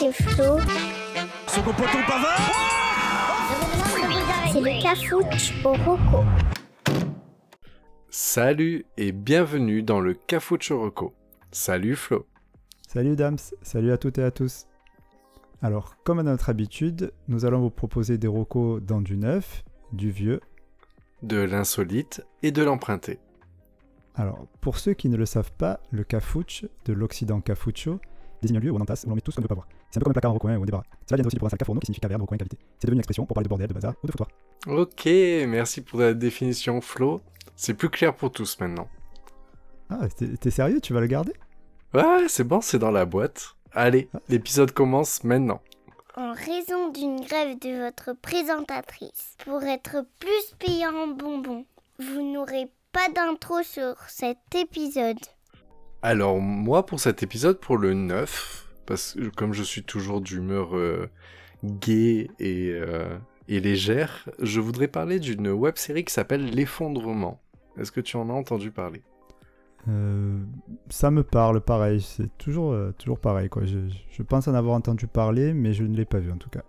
c'est Flo. Pavard C'est le cafouche au roco. Salut et bienvenue dans le Cafucho Roco. Salut Flo. Salut Dams, salut à toutes et à tous. Alors, comme à notre habitude, nous allons vous proposer des rocos dans du neuf, du vieux. De l'insolite et de l'emprunté. Alors, pour ceux qui ne le savent pas, le cafuch, de l'Occident cafucho, désigne un lieu où on entasse, où l'on met tout ce qu'on ne veut pas voir. C'est un peu comme un placard en recoin ou un débarras. Cela vient aussi du provençal cafourno qui signifie caverne, recoin, cavité. C'est devenu une expression pour parler de bordel, de bazar ou de foutoir. Ok, merci pour la définition Flo. C'est plus clair pour tous maintenant. Ah, t'es t'es sérieux? Tu vas le garder? Ouais, c'est bon, c'est dans la boîte. Allez, l'épisode commence maintenant. En raison d'une grève de votre présentatrice, pour être plus payant en bonbons, vous n'aurez pas d'intro sur cet épisode. Alors moi pour cet épisode, pour le 9, parce que comme je suis toujours d'humeur euh, gaie et, euh, et légère, je voudrais parler d'une web série qui s'appelle L'effondrement. Est-ce que tu en as entendu parler? Euh, Ça me parle, pareil. C'est toujours, euh, toujours pareil, quoi. Je, je pense en avoir entendu parler, mais je ne l'ai pas vu en tout cas.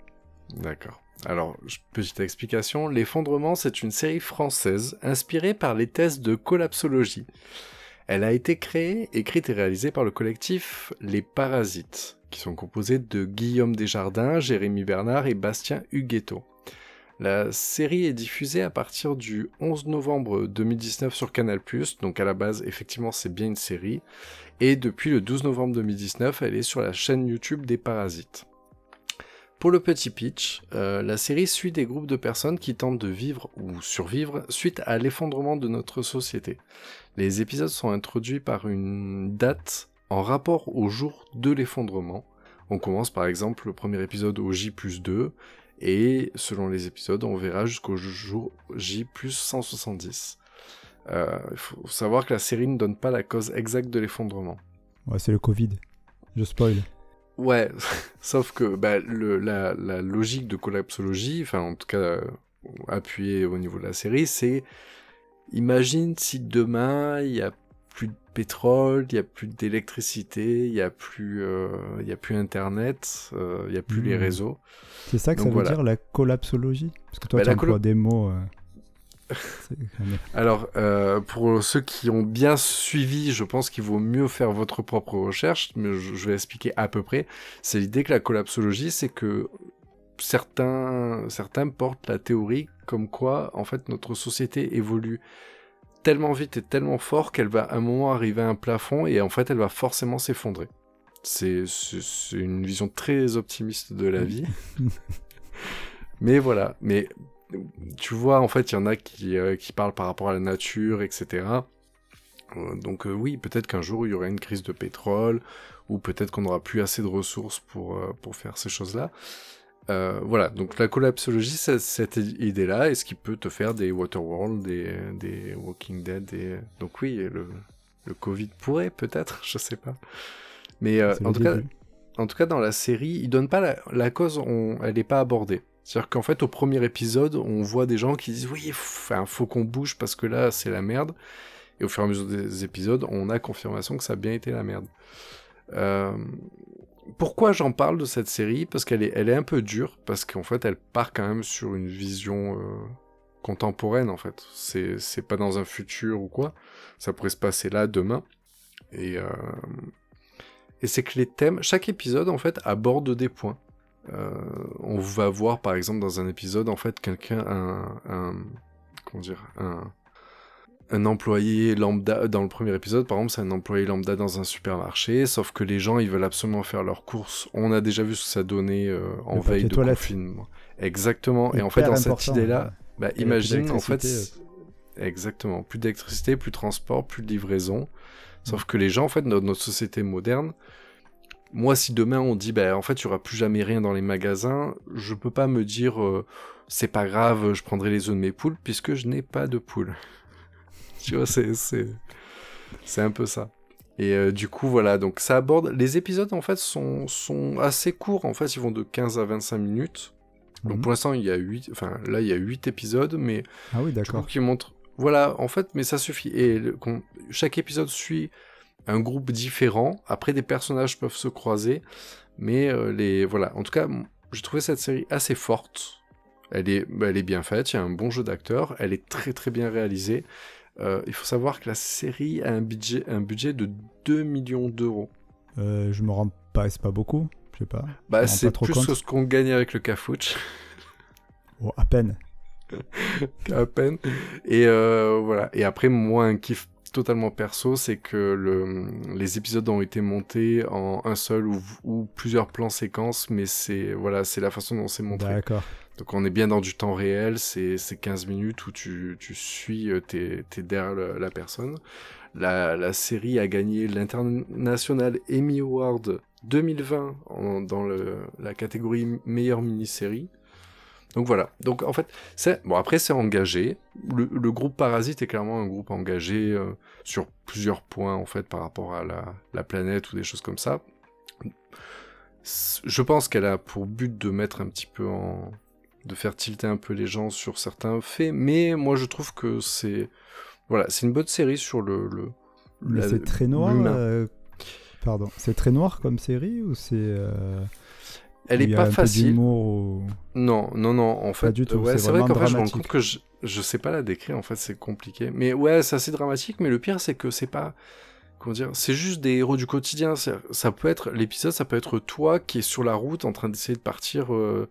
D'accord. Alors, petite explication, L'effondrement, c'est une série française inspirée par les thèses de collapsologie. Elle a été créée, écrite et réalisée par le collectif Les Parasites, qui sont composés de Guillaume Desjardins, Jérémy Bernard et Bastien Huguetto. La série est diffusée à partir du 11 novembre 2019 sur Canal+, donc à la base, effectivement, c'est bien une série, et depuis le 12 novembre 2019, elle est sur la chaîne YouTube des Parasites. Pour le petit pitch, euh, la série suit des groupes de personnes qui tentent de vivre ou survivre suite à l'effondrement de notre société. Les épisodes sont introduits par une date en rapport au jour de l'effondrement. On commence par exemple le premier épisode au J plus 2 et selon les épisodes on verra jusqu'au jour J plus 170. Euh, Il faut savoir que la série ne donne pas la cause exacte de l'effondrement. Ouais, c'est le Covid. Je spoil. Ouais, sauf que bah, le, la, la logique de collapsologie, enfin en tout cas euh, appuyée au niveau de la série, c'est imagine si demain il y a plus de pétrole, il y a plus d'électricité, il y a plus, euh, il y a plus internet, euh, il y a plus les Hmm. réseaux. C'est ça que Donc ça veut voilà. dire la collapsologie? Parce que toi, Bah, tu emploies des mots. euh, Alors, euh, pour ceux qui ont bien suivi, je pense qu'il vaut mieux faire votre propre recherche, mais je, je vais expliquer à peu près. C'est l'idée que la collapsologie, c'est que certains, certains portent la théorie comme quoi, en fait, notre société évolue tellement vite et tellement fort qu'elle va à un moment arriver à un plafond et en fait, elle va forcément s'effondrer. C'est une vision très optimiste de la vie. Mais voilà, mais tu vois, en fait, il y en a qui, euh, qui parlent par rapport à la nature, etc. Euh, donc euh, oui, peut-être qu'un jour, il y aura une crise de pétrole, ou peut-être qu'on n'aura plus assez de ressources pour, pour faire ces choses-là. Euh, voilà, donc la collapsologie, c'est cette idée-là, et ce qui peut te faire des Waterworld, des, des Walking Dead, des... donc oui, le, le Covid pourrait peut-être, je sais pas. Mais euh, en tout cas, début. en tout cas, dans la série, ils donnent pas la, la cause, on, elle n'est pas abordée. C'est-à-dire qu'en fait, au premier épisode, on voit des gens qui disent oui, enfin, faut qu'on bouge parce que là, c'est la merde. Et au fur et à mesure des épisodes, on a confirmation que ça a bien été la merde. Euh, pourquoi j'en parle de cette série? Parce qu'elle est, un peu dure, parce qu'en fait, elle part quand même sur une vision euh, contemporaine, en fait. C'est, pas dans un futur ou quoi. Ça pourrait se passer là, demain. Et, euh, et c'est que les thèmes, chaque épisode, en fait, aborde des points. Euh, on va voir, par exemple, dans un épisode, en fait, quelqu'un, un, un, comment dire, un, un employé lambda, dans le premier épisode, par exemple, c'est un employé lambda dans un supermarché, sauf que les gens, ils veulent absolument faire leurs courses. On a déjà vu ce que ça donnait euh, en Le veille de toilette. confinement. Exactement. Et en fait, dans cette idée-là, bah, imagine, en fait, exactement, plus d'électricité, plus de transport, plus de livraison. Sauf que les gens, en fait, dans notre société moderne, moi, si demain on dit, bah, en fait, il y aura plus jamais rien dans les magasins, je peux pas me dire, euh, c'est pas grave, je prendrai les œufs de mes poules, puisque je n'ai pas de poules. tu vois, c'est, un peu ça. Et euh, du coup, voilà, donc ça aborde. Les épisodes, en fait, sont, sont assez courts. En fait, ils vont de 15 à 25 minutes. Donc Mhm. pour l'instant, il y a 8, enfin là, il y a 8 épisodes, mais Ah oui, d'accord. qu'il montre. Voilà, en fait, mais ça suffit. Et le- chaque épisode suit un groupe différent. Après, des personnages peuvent se croiser, mais euh, les voilà. En tout cas, j'ai trouvé cette série assez forte. Elle est, bah, elle est bien faite, il y a un bon jeu d'acteurs, elle est très très bien réalisée. Euh, il faut savoir que la série a un budget, un budget de 2 millions d'euros. Euh, je me rends pas, c'est pas beaucoup, je sais pas. Bah, c'est plus que ce qu'on gagne avec le Cafouche. Oh, à peine. à peine. Et euh, voilà. Et après, moi, un kiff totalement perso, c'est que le, les épisodes ont été montés en un seul ou, ou plusieurs plans séquences, mais c'est voilà, c'est la façon dont c'est montré. D'accord. Donc on est bien dans du temps réel, c'est 15 minutes où tu, tu suis, euh, t'es es derrière la, personne. La, série a gagné l'International Emmy Award 2020 en, dans la catégorie meilleure mini-série. Donc voilà. Donc en fait, c'est bon après c'est engagé. Le, le, groupe Parasite est clairement un groupe engagé euh, sur plusieurs points en fait par rapport à la, la planète ou des choses comme ça. Je pense qu'elle a pour but de mettre un petit peu en de faire tilter un peu les gens sur certains faits, mais moi je trouve que c'est voilà, c'est une bonne série sur le. le c'est très noir. Euh... Pardon, c'est très noir comme série ou c'est. Euh... Elle est pas facile. Ou... Non, non, non. En fait, pas du tout. Ouais, c'est vrai qu'en fait, je me rends compte que je, je sais pas la décrire. En fait, c'est compliqué. Mais ouais, c'est assez dramatique. Mais le pire, c'est que c'est pas. Comment dire C'est juste des héros du quotidien. Ça peut être l'épisode, ça peut être toi qui est sur la route en train d'essayer de partir. Euh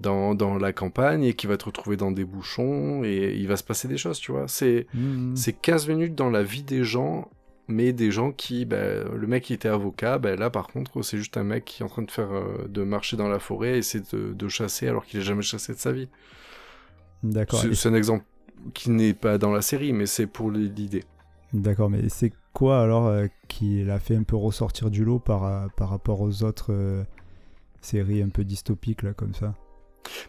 dans, dans, la campagne et qui va te retrouver dans des bouchons et il va se passer des choses, tu vois. C'est mmh. c'est 15 minutes dans la vie des gens, mais des gens qui, bah, le mec qui était avocat, bah, là par contre c'est juste un mec qui est en train de faire euh, de marcher dans la forêt et essayer de, de chasser alors qu'il n'a jamais chassé de sa vie. D'accord. C'est un exemple qui n'est pas dans la série, mais c'est pour l'idée. D'accord, mais c'est quoi alors euh, qui l'a fait un peu ressortir du lot par, euh, par rapport aux autres euh, séries un peu dystopiques là comme ça?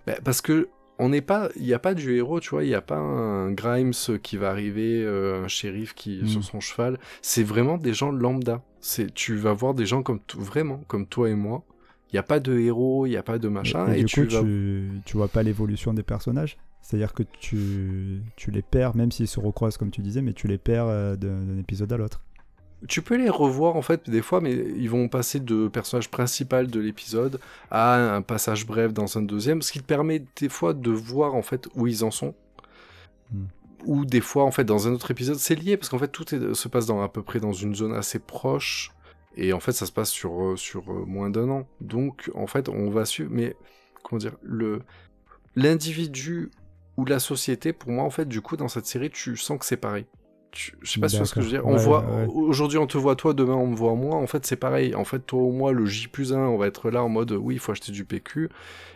Bah, parce que on n'est pas, il n'y a pas du héros, tu vois, il n'y a pas un Grimes qui va arriver, euh, un shérif qui sur son cheval. C'est vraiment des gens lambda. C'est, tu vas voir des gens comme vraiment comme toi et moi. Il n'y a pas de héros, il n'y a pas de machin, Et, et, du tu coup, vas. tu, tu vois pas l'évolution des personnages C'est-à-dire que tu, tu les perds, même s'ils se recroisent comme tu disais, mais tu les perds euh, d'un épisode à l'autre. Tu peux les revoir en fait des fois, mais ils vont passer de personnage principal de l'épisode à un passage bref dans un deuxième, ce qui te permet des fois de voir en fait où ils en sont. Hmm. Ou des fois en fait dans un autre épisode, c'est lié parce qu'en fait tout est- se passe dans à peu près dans une zone assez proche et en fait ça se passe sur euh, sur euh, moins d'un an. Donc en fait on va suivre, mais comment dire le l'individu ou la société pour moi en fait du coup dans cette série tu sens que c'est pareil. Tu- je sais pas si tu vois ce que je veux dire. On voit Ouais, aujourd'hui on te voit toi, demain on me voit moi. En fait c'est pareil. En fait toi ou moi le J plus 1 on va être là en mode oui il faut acheter du PQ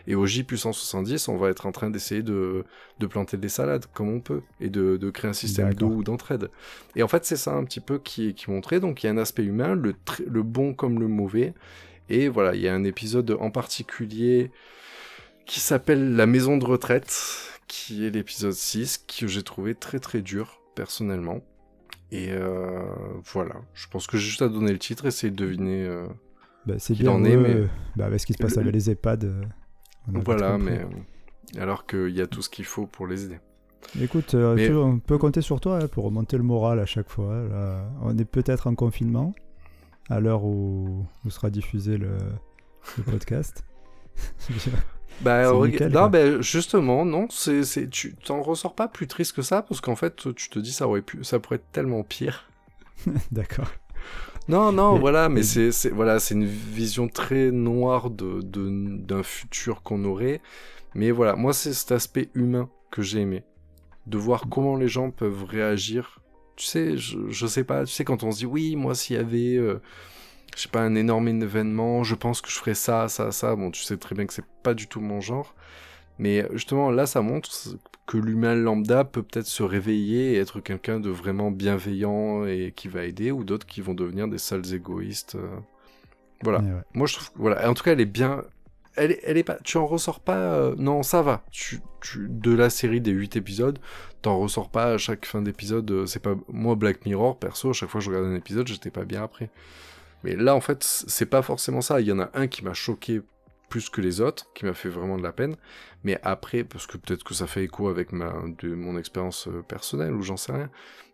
et au J plus 170 on va être en train d'essayer de, de planter des salades comme on peut et de, de créer un système d'eau ou d'entraide. Et en fait c'est ça un petit peu qui est qui montré. Donc il y a un aspect humain, le, le bon comme le mauvais. Et voilà il y a un épisode en particulier qui s'appelle La maison de retraite, qui est l'épisode 6, que j'ai trouvé très très dur, personnellement. Et euh, voilà, je pense que j'ai juste à donner le titre, essayer de deviner. euh, Bah, c'est Qu'il bien, en est, mais-. Bah, avec ce qui se passe Le- avec les EHPAD. voilà, mais. euh, alors qu'il y a tout ce qu'il faut pour les aider. Écoute, euh, Mais- on peut compter sur toi hein, pour remonter le moral à chaque fois. Là, on est peut-être en confinement à l'heure où, où sera diffusé le, le podcast. Bah, nickel, non, bah, justement, non, c'est, c'est, tu t'en ressors pas plus triste que ça, parce qu'en fait, tu te dis ça aurait pu, ça pourrait être tellement pire. D'accord. Non, non, voilà, mais c'est, c'est, voilà, c'est une vision très noire de, de- d'un futur qu'on aurait. Mais voilà, moi, c'est cet aspect humain que j'ai aimé. De voir comment les gens peuvent réagir. Tu sais, je, je sais pas, tu sais, quand on se dit, oui, moi, s'il y avait, euh, je sais pas, un énorme événement, je pense que je ferais ça, ça, ça. Bon, tu sais très bien que c'est pas du tout mon genre. Mais justement, là, ça montre que l'humain lambda peut peut-être se réveiller et être quelqu'un de vraiment bienveillant et qui va aider, ou d'autres qui vont devenir des sales égoïstes. euh. Voilà. Ouais, ouais. Moi, je trouve, voilà. En tout cas, elle est bien. Elle est, elle est pas. Tu en ressors pas. euh, Non, ça va. Tu, tu, de la série des 8 épisodes, t'en ressors pas à chaque fin d'épisode. euh, C'est pas. Moi, Black Mirror, perso, à chaque fois que je regarde un épisode, j'étais pas bien après. Mais là, en fait, c'est pas forcément ça. Il y en a un qui m'a choqué plus que les autres, qui m'a fait vraiment de la peine. Mais après, parce que peut-être que ça fait écho avec ma, de mon expérience euh, personnelle, ou j'en sais rien.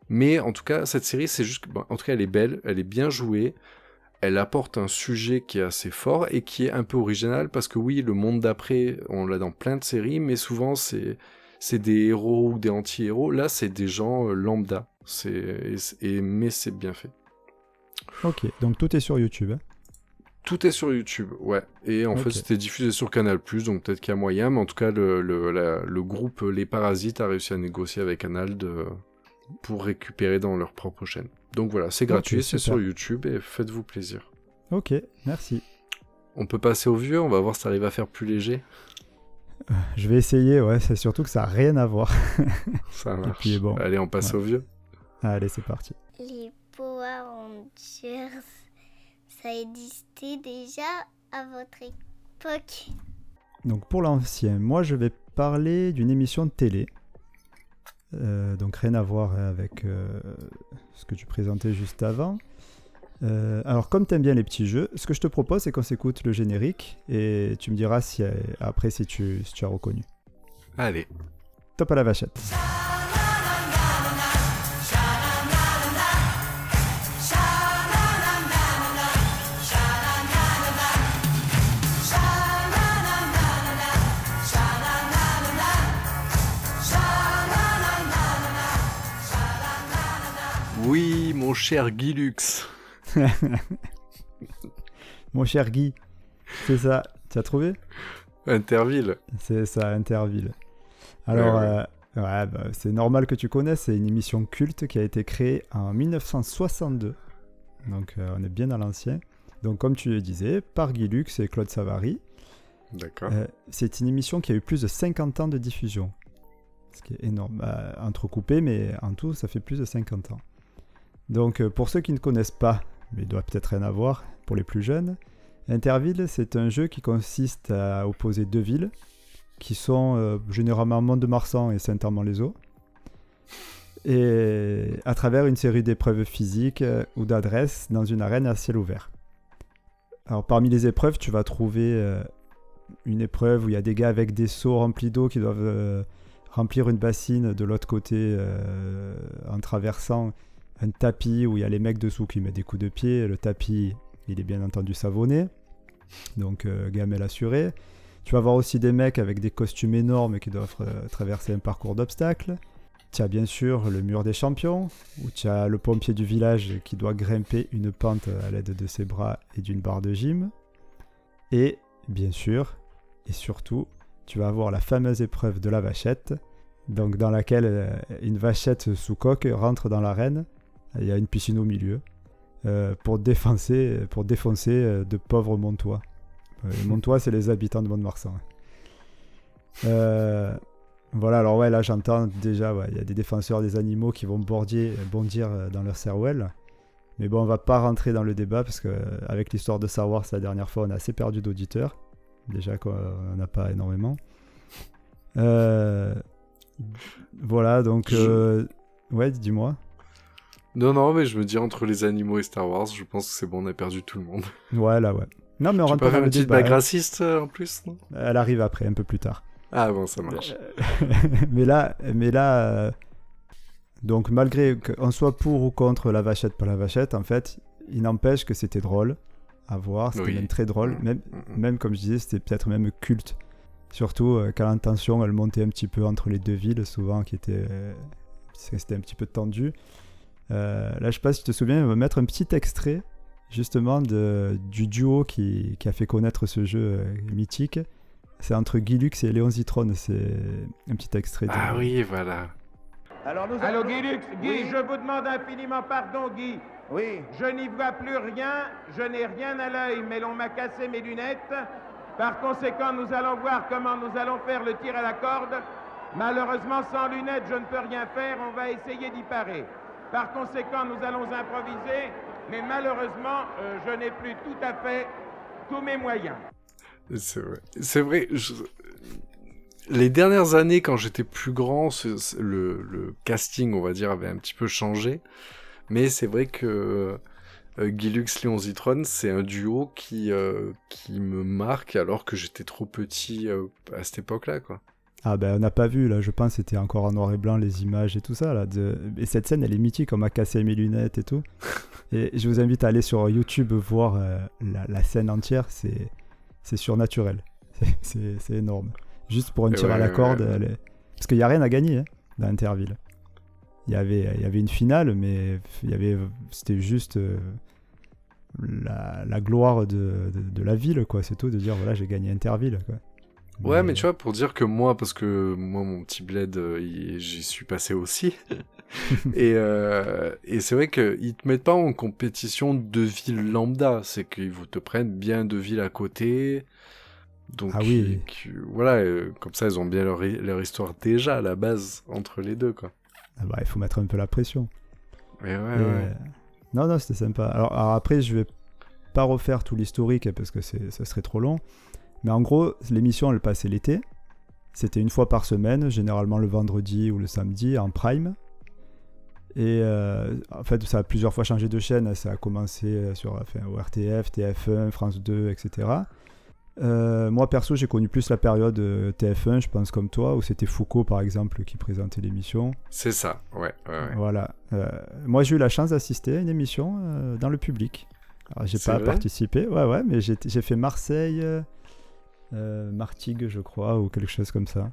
Mais en tout cas, cette série, c'est juste, bon, en tout cas, elle est belle, elle est bien jouée, elle apporte un sujet qui est assez fort et qui est un peu original parce que oui, le monde d'après, on l'a dans plein de séries, mais souvent c'est c'est des héros ou des anti-héros. Là, c'est des gens euh, lambda. C'est mais c'est bien fait. Ok, donc tout est sur YouTube. hein Tout est sur YouTube, ouais. Et en fait, c'était diffusé sur Canal+, donc peut-être qu'il y a moyen, mais en tout cas, le, le, la- le groupe Les Parasites a réussi à négocier avec Canal de, pour récupérer dans leur propre chaîne. Donc voilà, c'est gratuit, c'est sur YouTube, et faites-vous plaisir. Ok, merci. On peut passer au vieux, on va voir si t'arrives à faire plus léger. Je vais essayer, ouais, c'est surtout que ça n'a rien à voir. Ça marche. puis, bon, Allez, on passe ouais. au vieux. Allez, c'est parti. Ça existait déjà à votre époque. Donc pour l'ancien, moi je vais parler d'une émission de télé. Euh, donc rien à voir avec euh, ce que tu présentais juste avant. Euh, alors comme t'aimes bien les petits jeux, ce que je te propose c'est qu'on s'écoute le générique et tu me diras si, après si tu, si tu as reconnu. Allez. Top à la vachette. Oui, mon cher Guy Lux. Mon cher Guy, c'est ça, tu as trouvé? Interville. C'est ça, Interville. Alors, Ouais, ouais. euh, ouais, bah, c'est normal que tu connaisses, c'est une émission culte qui a été créée en 1962. Donc, euh, on est bien à l'ancien. Donc, comme tu le disais, par Guy Lux et Claude Savary. D'accord. Euh, c'est une émission qui a eu plus de 50 ans de diffusion. Ce qui est énorme. Bah, entrecoupé, mais en tout, ça fait plus de 50 ans. Donc, euh, pour ceux qui ne connaissent pas, mais il doit peut-être rien à voir pour les plus jeunes, Interville, c'est un jeu qui consiste à opposer deux villes qui sont euh, généralement Mont-de-Marsan et Saint-Amand-les-Eaux. Et à travers une série d'épreuves physiques euh, ou d'adresses dans une arène à ciel ouvert. Alors parmi les épreuves, tu vas trouver une épreuve où il y a des gars avec des seaux remplis d'eau qui doivent remplir une bassine de l'autre côté en traversant un tapis où il y a les mecs dessous qui mettent des coups de pied. Le tapis, il est bien entendu savonné, donc euh, gamelle assurée. Tu vas voir aussi des mecs avec des costumes énormes qui doivent euh, traverser un parcours d'obstacles. Tu as bien sûr le mur des champions, où tu as le pompier du village qui doit grimper une pente à l'aide de ses bras et d'une barre de gym. Et bien sûr, et surtout, tu vas avoir la fameuse épreuve de la vachette, donc dans laquelle euh, une vachette sous coque rentre dans l'arène. Il y a une piscine au milieu euh, pour défoncer, pour défoncer euh, de pauvres Montois. Euh, les Montois, c'est les habitants de Mont-de-Marsan. Euh, voilà, alors ouais, là j'entends déjà, ouais, il y a des défenseurs des animaux qui vont bordier- bondir dans leur cervelle. Mais bon, on va pas rentrer dans le débat parce que avec l'histoire de Star Wars la dernière fois, on a assez perdu d'auditeurs. Déjà qu'on n'a pas énormément. Euh, voilà, donc euh, ouais, dis-moi. Non, non, mais je me dis entre les animaux et Star Wars, je pense que c'est bon, on a perdu tout le monde. Ouais, là, ouais. Non, mais on Tu rentre peux pas faire une petite blague hein. raciste euh, en plus, non? Elle arrive après, un peu plus tard. Ah bon, ça marche. mais là, mais là euh, donc malgré qu'on soit pour ou contre la vachette, pas la vachette, en fait, il n'empêche que c'était drôle à voir, c'était Oui. même très drôle, Mm, même, mm, mm. même comme je disais, c'était peut-être même culte. Surtout euh, quand l'intention, elle montait un petit peu entre les deux villes, souvent, qui était, euh, c'était un petit peu tendu. Euh, là, je sais pas si tu te souviens, on va mettre un petit extrait, justement, de, du duo qui, qui a fait connaître ce jeu euh, mythique. C'est entre Guy Lux et Léon Zitrone, c'est un petit extrait. de- Ah oui, voilà. Alors nous Allô allons- Guy Lux, Guy, Oui. je vous demande infiniment pardon Guy. Oui. Je n'y vois plus rien, je n'ai rien à l'œil, mais l'on m'a cassé mes lunettes. Par conséquent, nous allons voir comment nous allons faire le tir à la corde. Malheureusement, sans lunettes, je ne peux rien faire, on va essayer d'y parer. Par conséquent, nous allons improviser, mais malheureusement, euh, je n'ai plus tout à fait tous mes moyens. C'est vrai. C'est vrai. Les dernières années, quand j'étais plus grand, le, casting, on va dire, avait un petit peu changé. Mais c'est vrai que euh, Guy Lux, Léon Zitron, c'est un duo qui, euh, qui me marque alors que j'étais trop petit euh, à cette époque-là, quoi. Ah ben on n'a pas vu là, je pense c'était encore en noir et blanc les images et tout ça là. De... Et cette scène elle est mythique, on m'a cassé mes lunettes et tout. et je vous invite à aller sur YouTube voir euh, la, la, scène entière, c'est c'est surnaturel, c'est énorme. Juste pour une tir à la corde, ouais, est... parce qu'il n'y a rien à gagner hein, dans Interville. Il y avait il y avait une finale, mais il y avait c'était juste euh, la, la, gloire de, de, de, la ville quoi. C'est tout de dire voilà j'ai gagné Interville quoi. Ouais, mais tu vois, pour dire que moi, parce que moi, mon petit bled, euh, j'y suis passé aussi. et euh, et c'est vrai qu'ils te mettent pas en compétition de villes lambda. C'est qu'ils te prennent bien deux villes à côté. Donc, ah oui. qui, voilà, euh, comme ça, ils ont bien leur, leur, histoire déjà à la base entre les deux, quoi. Ah bah, il faut mettre un peu la pression. Mais ouais, et, ouais. Non, non, c'était sympa. Alors, alors, après, je vais pas refaire tout l'historique parce que ça serait trop long. Mais en gros, l'émission, elle passait l'été. C'était une fois par semaine, généralement le vendredi ou le samedi, en prime. Et euh, en fait, ça a plusieurs fois changé de chaîne. Ça a commencé sur enfin, au RTF, TF1, France 2, etc. Euh, moi, perso, j'ai connu plus la période TF1, je pense, comme toi, où c'était Foucault, par exemple, qui présentait l'émission. C'est ça, ouais. ouais, ouais. Voilà. Euh, moi, j'ai eu la chance d'assister à une émission euh, dans le public. Alors, j'ai pas participé, ouais, ouais, mais j'ai fait Marseille, euh, Martigues, je crois, ou quelque chose comme ça.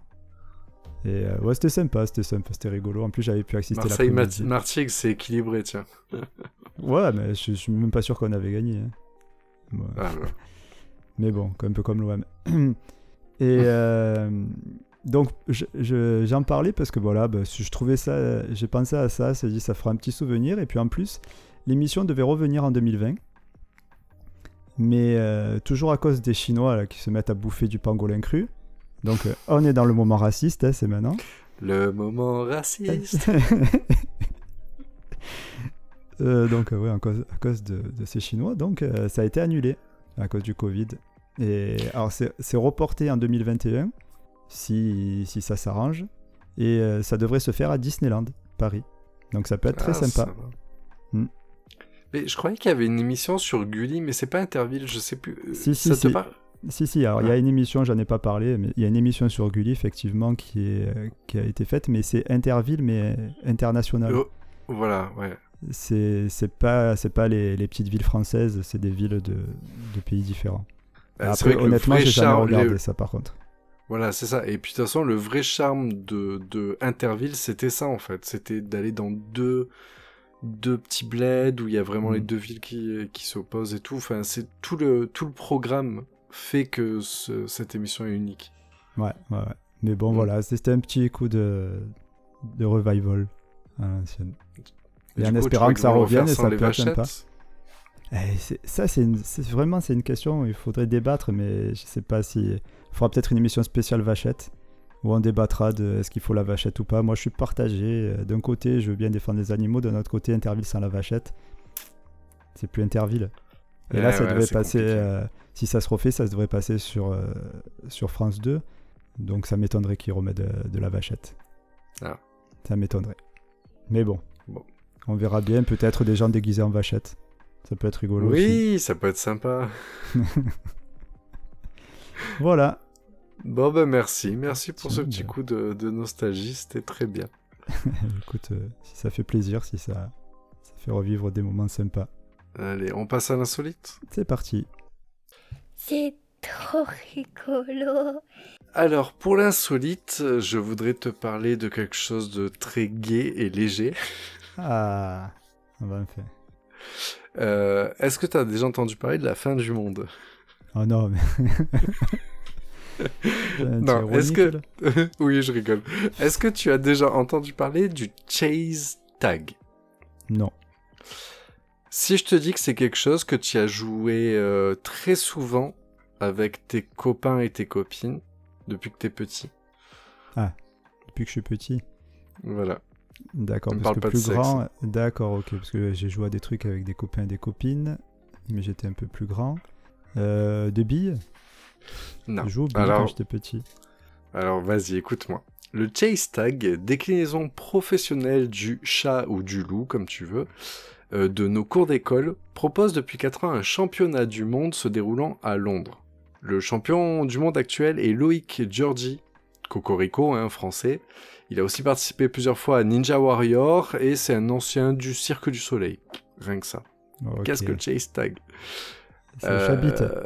Et euh, ouais, c'était sympa, c'était sympa, c'était rigolo. En plus, j'avais pu assister Marseille, la Martigues, c'est équilibré, tiens. ouais, mais je, je, suis même pas sûr qu'on avait gagné. Hein. Ouais. Ah, ouais. Mais bon, un peu comme l'OM. Et euh, donc, j'en je, parlais parce que voilà, bah, je trouvais ça, j'ai pensé à ça, c'est dit ça fera un petit souvenir. Et puis en plus, l'émission devait revenir en 2020. Mais euh, toujours à cause des Chinois là, qui se mettent à bouffer du pangolin cru. Donc, euh, on est dans le moment raciste, hein, c'est maintenant. Le moment raciste. euh, donc, ouais, à cause, à cause de, de, ces Chinois, donc ça a été annulé à cause du Covid. Et alors, c'est reporté en 2021, si, si ça s'arrange. Et ça devrait se faire à Disneyland, Paris. Donc, ça peut être ah, très sympa. Mais je croyais qu'il y avait une émission sur Gulli, mais c'est pas Interville, je sais plus. Si, si, ça si. Te par... Si, si, alors il y a une émission, j'en ai pas parlé, mais il y a une émission sur Gulli, effectivement, qui, est, euh, qui a été faite, mais c'est Interville, mais international. Oh, voilà, ouais. C'est pas, pas les, les, petites villes françaises, c'est des villes de, de pays différents. Euh, Après, honnêtement, j'ai jamais regardé les... ça par contre. Voilà, c'est ça. Et puis de toute façon, le vrai charme de, de Interville, c'était ça en fait. C'était d'aller dans deux, deux petits bleds où il y a vraiment mmh. les deux villes qui, qui s'opposent et tout. Enfin, c'est tout le, tout le programme fait que ce, cette émission est unique. Ouais, ouais, ouais. Mais bon, mmh. voilà, c'était un petit coup de, de revival à l'ancienne. Et, et en coup, espérant que ça revienne et ça peut être sympa. Ça, c'est vraiment c'est une question, il faudrait débattre, mais je sais pas si. Il faudra peut-être une émission spéciale vachette où on débattra de est-ce qu'il faut la vachette ou pas. Moi, je suis partagé. D'un côté, je veux bien défendre les animaux, d'un autre côté, Interville sans la vachette. C'est plus Interville. Et ouais, là, ça ouais, devrait passer. Euh, si ça se refait, ça devrait passer sur, euh, sur France 2. Donc, ça m'étonnerait qu'ils remettent de, de, la vachette. Ah. Ça m'étonnerait. Mais bon. bon. On verra bien. Peut-être des gens déguisés en vachette. Ça peut être rigolo oui, aussi. ça peut être sympa. voilà. Bon, ben merci. Merci pour ce petit ben... coup de, de nostalgie. C'était très bien. Écoute, euh, si ça fait plaisir, si ça, ça fait revivre des moments sympas. Allez, on passe à l'insolite C'est parti. C'est trop rigolo. Alors, pour l'insolite, je voudrais te parler de quelque chose de très gai et léger. Ah, on va me faire. Euh, Est-ce que tu as déjà entendu parler de la fin du monde? Oh non, mais. non, est-ce que. oui, je rigole. Est-ce que tu as déjà entendu parler du chase tag? Non. Si je te dis que c'est quelque chose que tu as joué euh, très souvent avec tes copains et tes copines depuis que t'es petit. Ah, depuis que je suis petit. Voilà. D'accord, parce que plus grand. D'accord, ok, parce que j'ai joué à des trucs avec des copains et des copines, mais j'étais un peu plus grand. Euh, de billes? Non. Je joue aux billes Alors- quand j'étais petit. Alors vas-y, écoute-moi. Le chase tag, déclinaison professionnelle du chat ou du loup, comme tu veux, euh, de nos cours d'école, propose depuis 4 ans un championnat du monde se déroulant à Londres. Le champion du monde actuel est Loïc Giorgi, Cocorico, hein, français. Il a aussi participé plusieurs fois à Ninja Warrior et c'est un ancien du Cirque du Soleil. Rien que ça. Qu'est-ce que Chase Tag? C'est le euh,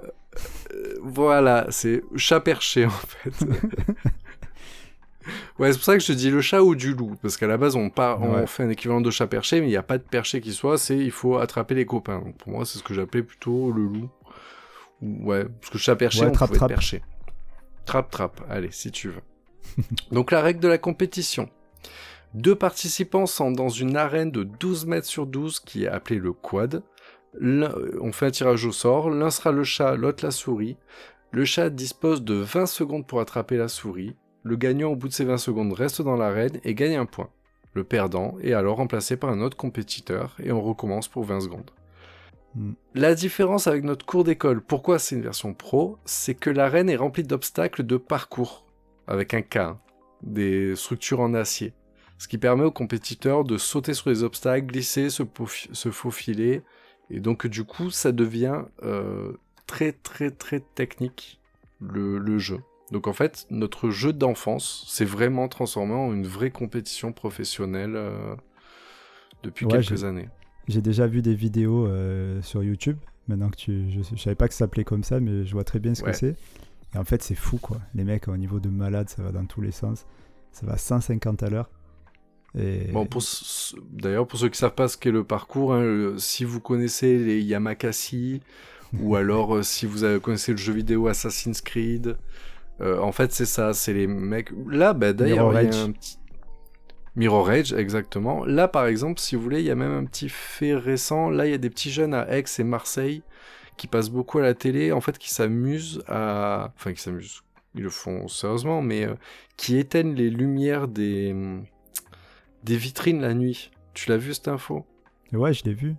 Voilà, c'est chat perché en fait. ouais, c'est pour ça que je te dis le chat ou du loup, parce qu'à la base on, par... on Ouais. fait un équivalent de chat perché, mais il n'y a pas de perché qui soit, c'est il faut attraper les copains. Donc, pour moi, c'est ce que j'appelais plutôt le loup. Ou- Ouais, parce que chat perché, Ouais, on trappe, pouvait trappe. perché. Trappe, trappe, allez, si tu veux. Donc la règle de la compétition. Deux participants sont dans une arène de 12 mètres sur 12 qui est appelée le quad. L'un- on fait un tirage au sort, l'un sera le chat, l'autre la souris. Le chat dispose de 20 secondes pour attraper la souris. Le gagnant au bout de ces 20 secondes reste dans l'arène et gagne un point. Le perdant est alors remplacé par un autre compétiteur et on recommence pour 20 secondes. Hmm. La différence avec notre cours d'école, pourquoi c'est une version pro, c'est que l'arène est remplie d'obstacles de parcours, avec un K, hein, des structures en acier, ce qui permet aux compétiteurs de sauter sur les obstacles, glisser, se faufiler, et donc du coup ça devient euh, très très très technique le, le jeu. Donc en fait, notre jeu d'enfance s'est vraiment transformé en une vraie compétition professionnelle euh, depuis Ouais, quelques années. J'ai déjà vu des vidéos euh, sur YouTube. Maintenant que tu. Je, je savais pas que ça s'appelait comme ça, mais je vois très bien ce Ouais. que c'est. Et en fait, c'est fou, quoi. Les mecs, au niveau de malade, ça va dans tous les sens. Ça va à 150 à l'heure. Et... Bon, pour d'ailleurs, pour ceux qui savent pas ce qu'est le parcours, hein, si vous connaissez les Yamakasi, ou alors euh, si vous connaissez le jeu vidéo Assassin's Creed, euh, en fait, c'est ça, c'est les mecs. Là, bah, d'ailleurs, Mirror il y a un petit. Mirror Edge, exactement. Là, par exemple, si vous voulez, il y a même un petit fait récent. Là, il y a des petits jeunes à Aix et Marseille qui passent beaucoup à la télé, en fait, qui s'amusent à. Enfin, qui s'amusent. Ils le font sérieusement, mais euh, qui éteignent les lumières des des vitrines la nuit. Tu l'as vu cette info? Ouais, je l'ai vu.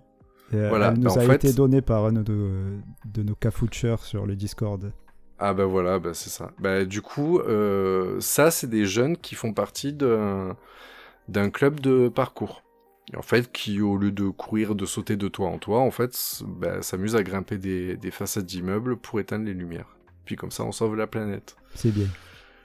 Et, euh, Voilà, elle nous a fait- été donnée par un de, de nos cafoucheurs sur le Discord. Ah bah voilà, bah c'est ça. Bah du coup, euh, ça c'est des jeunes qui font partie d'un d'un club de parcours. Et en fait, qui au lieu de courir, de sauter de toit en toit, en fait, bah, s'amusent à grimper des, des façades d'immeubles pour éteindre les lumières. Puis comme ça, on sauve la planète. C'est bien.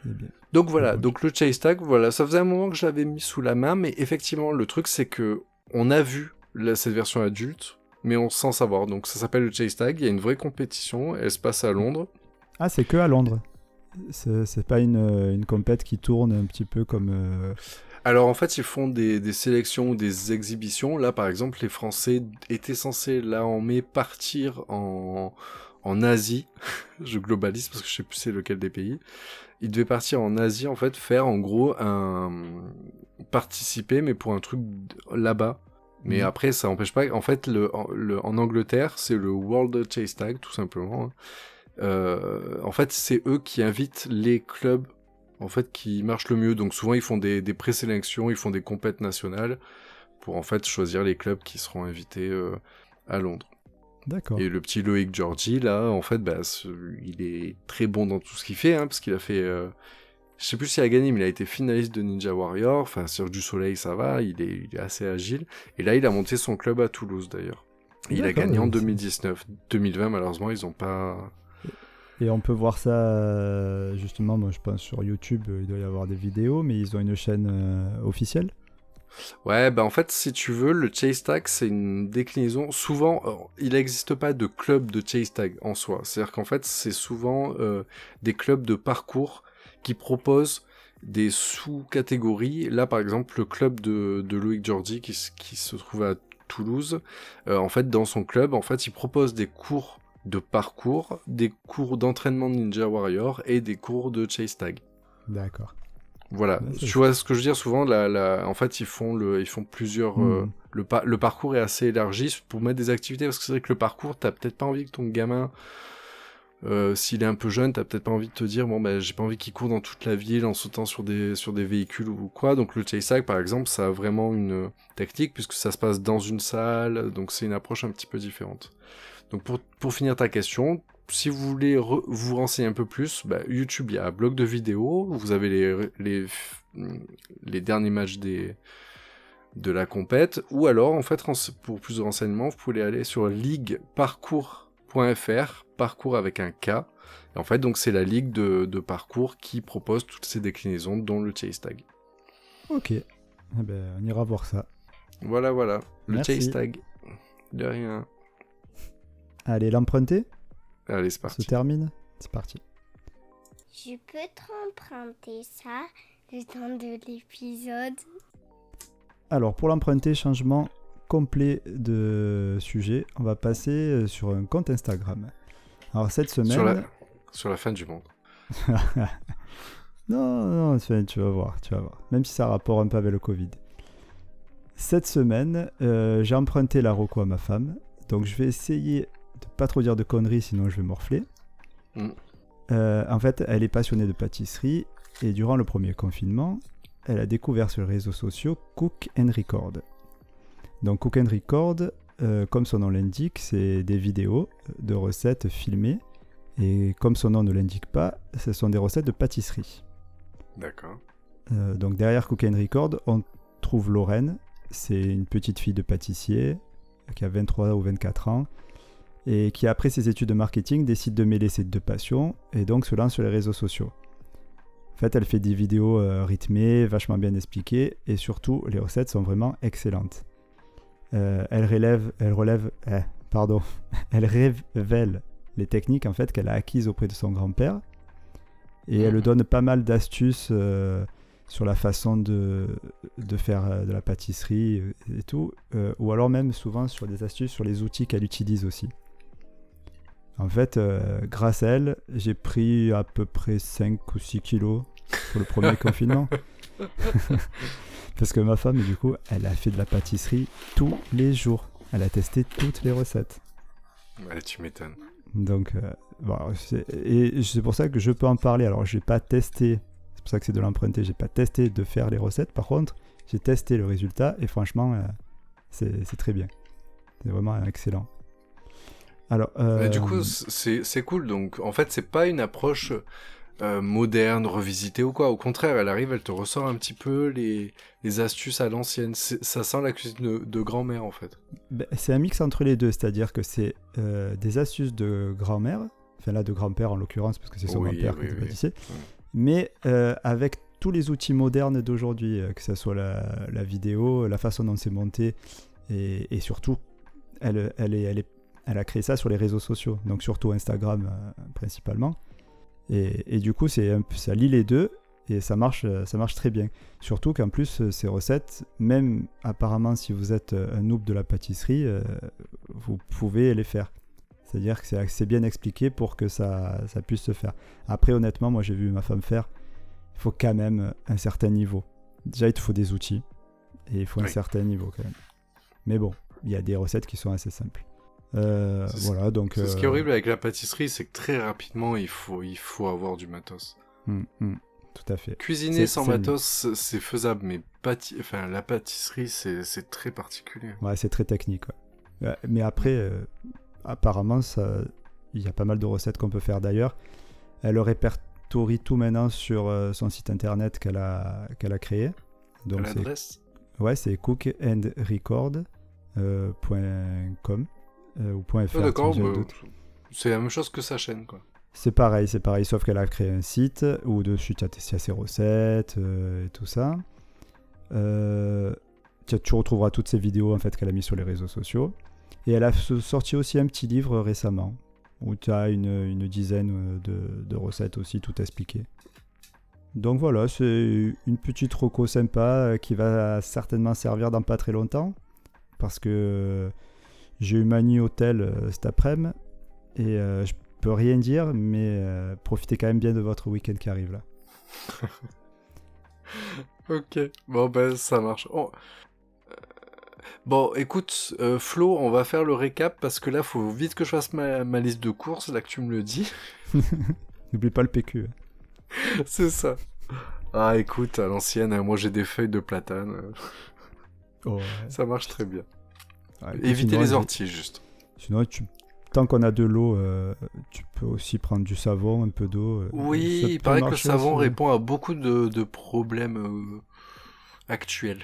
C'est bien. Donc voilà, Mhm. donc le chase tag, voilà, ça faisait un moment que je l'avais mis sous la main, mais effectivement, le truc c'est que on a vu la- cette version adulte, mais on sans savoir. Donc ça s'appelle le chase tag, il y a une vraie compétition, elle se passe à Londres. Ah, c'est que à Londres. C'est c'est pas une, euh, une compète qui tourne un petit peu comme. euh, Alors en fait, ils font des, des sélections ou des exhibitions. Là, par exemple, les Français étaient censés, là en mai, partir en, en Asie. je globalise parce que je sais plus c'est lequel des pays. Ils devaient partir en Asie, en fait, faire en gros un... participer, mais pour un truc là-bas. Mais Mhm. après, ça n'empêche pas. En fait, le, en, le- en Angleterre, c'est le World Chase Tag, tout simplement. hein. Euh, en fait, c'est eux qui invitent les clubs en fait qui marchent le mieux. Donc souvent, ils font des, des présélections, ils font des compètes nationales pour en fait choisir les clubs qui seront invités euh, à Londres. D'accord. Et le petit Loïc Georgie, là, en fait, bah, ce- il est très bon dans tout ce qu'il fait, hein, parce qu'il a fait. euh, je sais plus s'il a gagné, mais il a été finaliste de Ninja Warrior. Enfin, sur du Soleil, ça va, il est, il est assez agile. Et là, il a monté son club à Toulouse, d'ailleurs. Il a gagné en ouais, c'est- 2019. 2020, malheureusement, ils ont pas. Et on peut voir ça euh, justement, moi je pense sur YouTube, euh, il doit y avoir des vidéos, mais ils ont une chaîne euh, officielle. Ouais, bah en fait, si tu veux, le chase tag, c'est une déclinaison. Souvent, il n'existe pas de club de chase tag en soi. C'est-à-dire qu'en fait, c'est souvent euh, des clubs de parcours qui proposent des sous-catégories. Là, par exemple, le club de, de Loïc Georgie qui, se trouve à Toulouse, euh, en fait, dans son club, en fait, il propose des cours de parcours, des cours d'entraînement de Ninja Warrior et des cours de chase tag. D'accord. Voilà, Ouais, tu vois ce que je veux dire? Souvent, la, la... en fait ils font, le... ils font plusieurs... euh, Mhm. Le, pa- le parcours est assez élargi pour mettre des activités, parce que c'est vrai que le parcours, t'as peut-être pas envie que ton gamin, euh, s'il est un peu jeune, t'as peut-être pas envie de te dire, bon ben j'ai pas envie qu'il court dans toute la ville en sautant sur des, sur des véhicules ou quoi, donc le chase tag par exemple, ça a vraiment une technique, puisque ça se passe dans une salle, donc c'est une approche un petit peu différente. Donc pour, pour finir ta question, si vous voulez vous renseigner un peu plus, bah, YouTube, il y a un blog de vidéos, vous avez les, les, les derniers matchs des, de la compète, ou alors, en fait, pour plus de renseignements, vous pouvez aller sur Ligue Parcours avec un K. Et en fait, donc c'est la ligue de, de parcours qui propose toutes ces déclinaisons, dont le chase tag. Ok. Eh ben, on ira voir ça. Voilà, voilà. Le Merci. chase tag. De rien. Allez, l'emprunter? Allez, c'est se parti. termine. C'est parti. Je peux t'emprunter ça le temps de l'épisode. Alors, pour l'emprunter, changement complet de sujet. On va passer euh, sur un compte Instagram. Alors, cette semaine. Sur la, sur la fin du monde. Non, non, Sven, tu vas voir, tu vas voir. Même si ça a rapport un peu avec le Covid. Cette semaine, euh, j'ai emprunté la Rocco à ma femme. Donc je vais essayer de pas trop dire de conneries, sinon je vais morfler. Mm. Euh, en fait, elle est passionnée de pâtisserie. Et durant le premier confinement, elle a découvert sur les réseaux sociaux Cook and Record. Donc Cook and Record, euh, comme son nom l'indique, c'est des vidéos de recettes filmées. Et comme son nom ne l'indique pas, ce sont des recettes de pâtisserie. D'accord. Euh, donc derrière Cook and Record, on trouve Lorraine. C'est une petite fille de pâtissier qui a 23 ou 24 ans et qui après ses études de marketing décide de mêler ses deux passions et donc se lance sur les réseaux sociaux. En fait, elle fait des vidéos euh, rythmées, vachement bien expliquées et surtout les recettes sont vraiment excellentes. Euh, elle relève, elle relève, eh, pardon, elle révèle les techniques en fait qu'elle a acquises auprès de son grand-père et elle Mhm. donne pas mal d'astuces euh, sur la façon de, de faire de la pâtisserie et tout, euh, ou alors même souvent sur des astuces sur les outils qu'elle utilise aussi. En fait, euh, grâce à elle, j'ai pris à peu près 5 ou 6 kilos pour le premier confinement. Parce que ma femme, du coup, elle a fait de la pâtisserie tous les jours. Elle a testé toutes les recettes. Ouais, tu m'étonnes. Donc, euh, bon, et c'est pour ça que je peux en parler. Alors, j'ai pas testé, c'est pour ça que c'est de l'emprunter, j'ai pas testé de faire les recettes. Par contre, j'ai testé le résultat et franchement, euh, c'est très bien. C'est vraiment excellent. Alors, euh, du coup, c'est cool. Donc, en fait, c'est pas une approche euh, moderne, revisitée ou quoi. Au contraire, elle arrive, elle te ressort un petit peu les, les astuces à l'ancienne. Ça sent la cuisine de, de grand-mère, en fait. ben, c'est un mix entre les deux, c'est-à-dire que c'est euh, des astuces de grand-mère, enfin là de grand-père en l'occurrence, parce que c'est son Oui, grand-père oui, qui était oui. pâtissier, mais avec tous les outils modernes d'aujourd'hui, que ce soit la, la vidéo, la façon dont c'est monté, et, et surtout, elle, elle, est, elle, est, elle a créé ça sur les réseaux sociaux, donc surtout Instagram euh, principalement. Et, et du coup, c'est ça lie les deux et ça marche, euh, ça marche très bien. Surtout qu'en plus, euh, ces recettes, même apparemment si vous êtes un noob de la pâtisserie, euh, vous pouvez les faire. C'est-à-dire que c'est assez bien expliqué pour que ça, ça puisse se faire. Après, honnêtement, moi j'ai vu ma femme faire, il faut quand même un certain niveau. Déjà, il te faut des outils et il faut un certain niveau quand même. Mais bon, il y a des recettes qui sont assez simples. Euh, voilà, donc. Ce qui est euh, horrible avec la pâtisserie, c'est que très rapidement, il faut, il faut avoir du matos. hum, hum, tout à fait. Cuisiner sans matos, c'est faisable, mais pâti... enfin, la pâtisserie, c'est très particulier. Ouais, c'est très technique. ouais. Mais après, euh, apparemment, ça- il y a pas mal de recettes qu'on peut faire d'ailleurs. Elle répertorie tout maintenant sur euh, son site internet qu'elle a, qu'elle a créé. Donc L'adresse? Ouais, c'est cookandrecord.com euh, ou .fr. Ah, D'accord, bah, c'est la même chose que sa chaîne, quoi. C'est pareil, c'est pareil, sauf qu'elle a créé un site où dessus tu as testé ses recettes euh, et tout ça. Euh, tu, retrouveras toutes ces vidéos en fait qu'elle a mis sur les réseaux sociaux. Et elle a sorti aussi un petit livre récemment où tu as une, une dizaine euh, de, de recettes aussi tout expliqué. Donc voilà, c'est une petite roco sympa euh, qui va certainement servir dans pas très longtemps parce que j'ai eu Mani Hôtel euh, cet après-midi et euh, je peux rien dire, mais euh, profitez quand même bien de votre week-end qui arrive là. Ok, bon ben ça marche. On- Bon, écoute, euh, Flo, on va faire le récap parce que là, faut vite que je fasse ma, ma liste de courses, là que tu me le dis. N'oublie pas le PQ. C'est ça. Ah, écoute, à l'ancienne, hein, moi j'ai des feuilles de platane. Ça marche très bien. Ouais, Éviter sinon, les orties, juste. Sinon, tu- tant qu'on a de l'eau, euh, tu peux aussi prendre du savon, un peu d'eau. euh, Oui, il paraît que le savon aussi. répond à beaucoup de, de problèmes euh, actuels.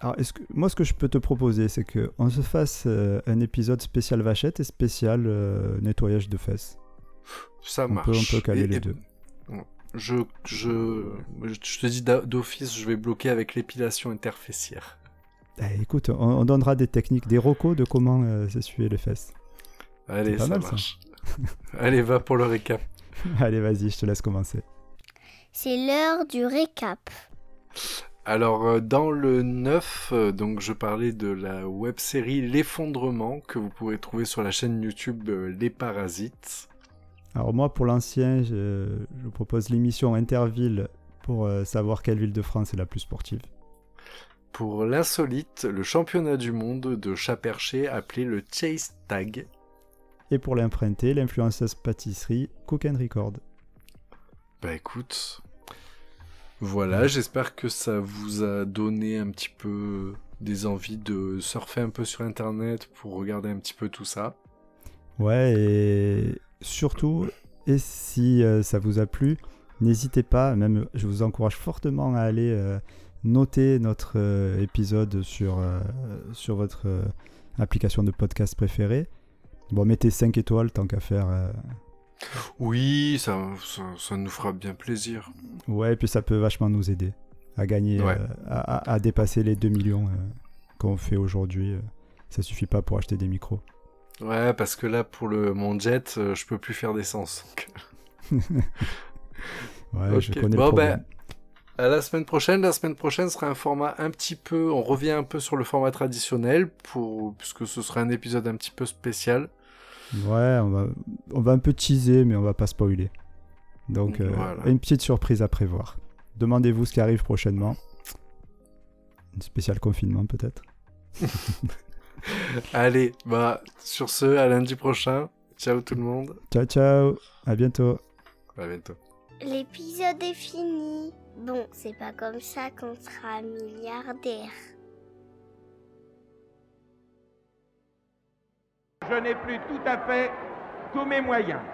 Alors, est-ce que, moi, ce que je peux te proposer, c'est qu'on se fasse un épisode spécial vachette et spécial nettoyage de fesses. Ça On marche. peut, on peut caler Et- les et- deux. Je, je, je te dis d'office, je vais bloquer avec l'épilation interfessière. Eh, écoute, on, on donnera des techniques, des recos de comment euh, s'essuyer les fesses. Allez, pas ça mal, ça. marche. Allez, va pour le récap. Allez, vas-y, je te laisse commencer. C'est l'heure du récap. Alors, euh, dans le 9, euh, donc je parlais de la web-série L'effondrement que vous pouvez trouver sur la chaîne YouTube Les Parasites. Alors moi, pour l'ancien, je, propose l'émission Interville pour euh, savoir quelle ville de France est la plus sportive. Pour l'insolite, le championnat du monde de chat perché appelé le Chase Tag. Et pour l'emprunter, l'influenceuse pâtisserie Cook and Record. Bah écoute, voilà, j'espère que ça vous a donné un petit peu des envies de surfer un peu sur internet pour regarder un petit peu tout ça. Ouais, et surtout, et si euh, ça vous a plu, n'hésitez pas, même je vous encourage fortement à aller euh, noter notre euh, épisode sur, euh, sur votre euh, application de podcast préférée. Bon, mettez 5 étoiles tant qu'à faire. Oui, ça, ça, ça nous fera bien plaisir. Ouais, et puis ça peut vachement nous aider à gagner, Ouais. à, à- dépasser les 2 millions qu'on fait aujourd'hui. Ça suffit pas pour acheter des micros. Ouais, parce que là, pour le mon jet, je peux plus faire d'essence. Ouais, je connais Bon, le problème. ben, À la semaine prochaine, la semaine prochaine sera un format un petit peu, on revient un peu sur le format traditionnel pour, puisque ce sera un épisode un petit peu spécial. Ouais, on va, on va un peu teaser, mais on va pas spoiler. Donc, euh, Voilà. une petite surprise à prévoir. Demandez-vous ce qui arrive prochainement. Une spéciale confinement, peut-être. Allez, bah, sur ce, à lundi prochain. Ciao tout le monde. Ciao, ciao. À bientôt. À bientôt. L'épisode est fini. Bon, c'est pas comme ça qu'on sera milliardaire. Je n'ai plus tout à fait tous mes moyens.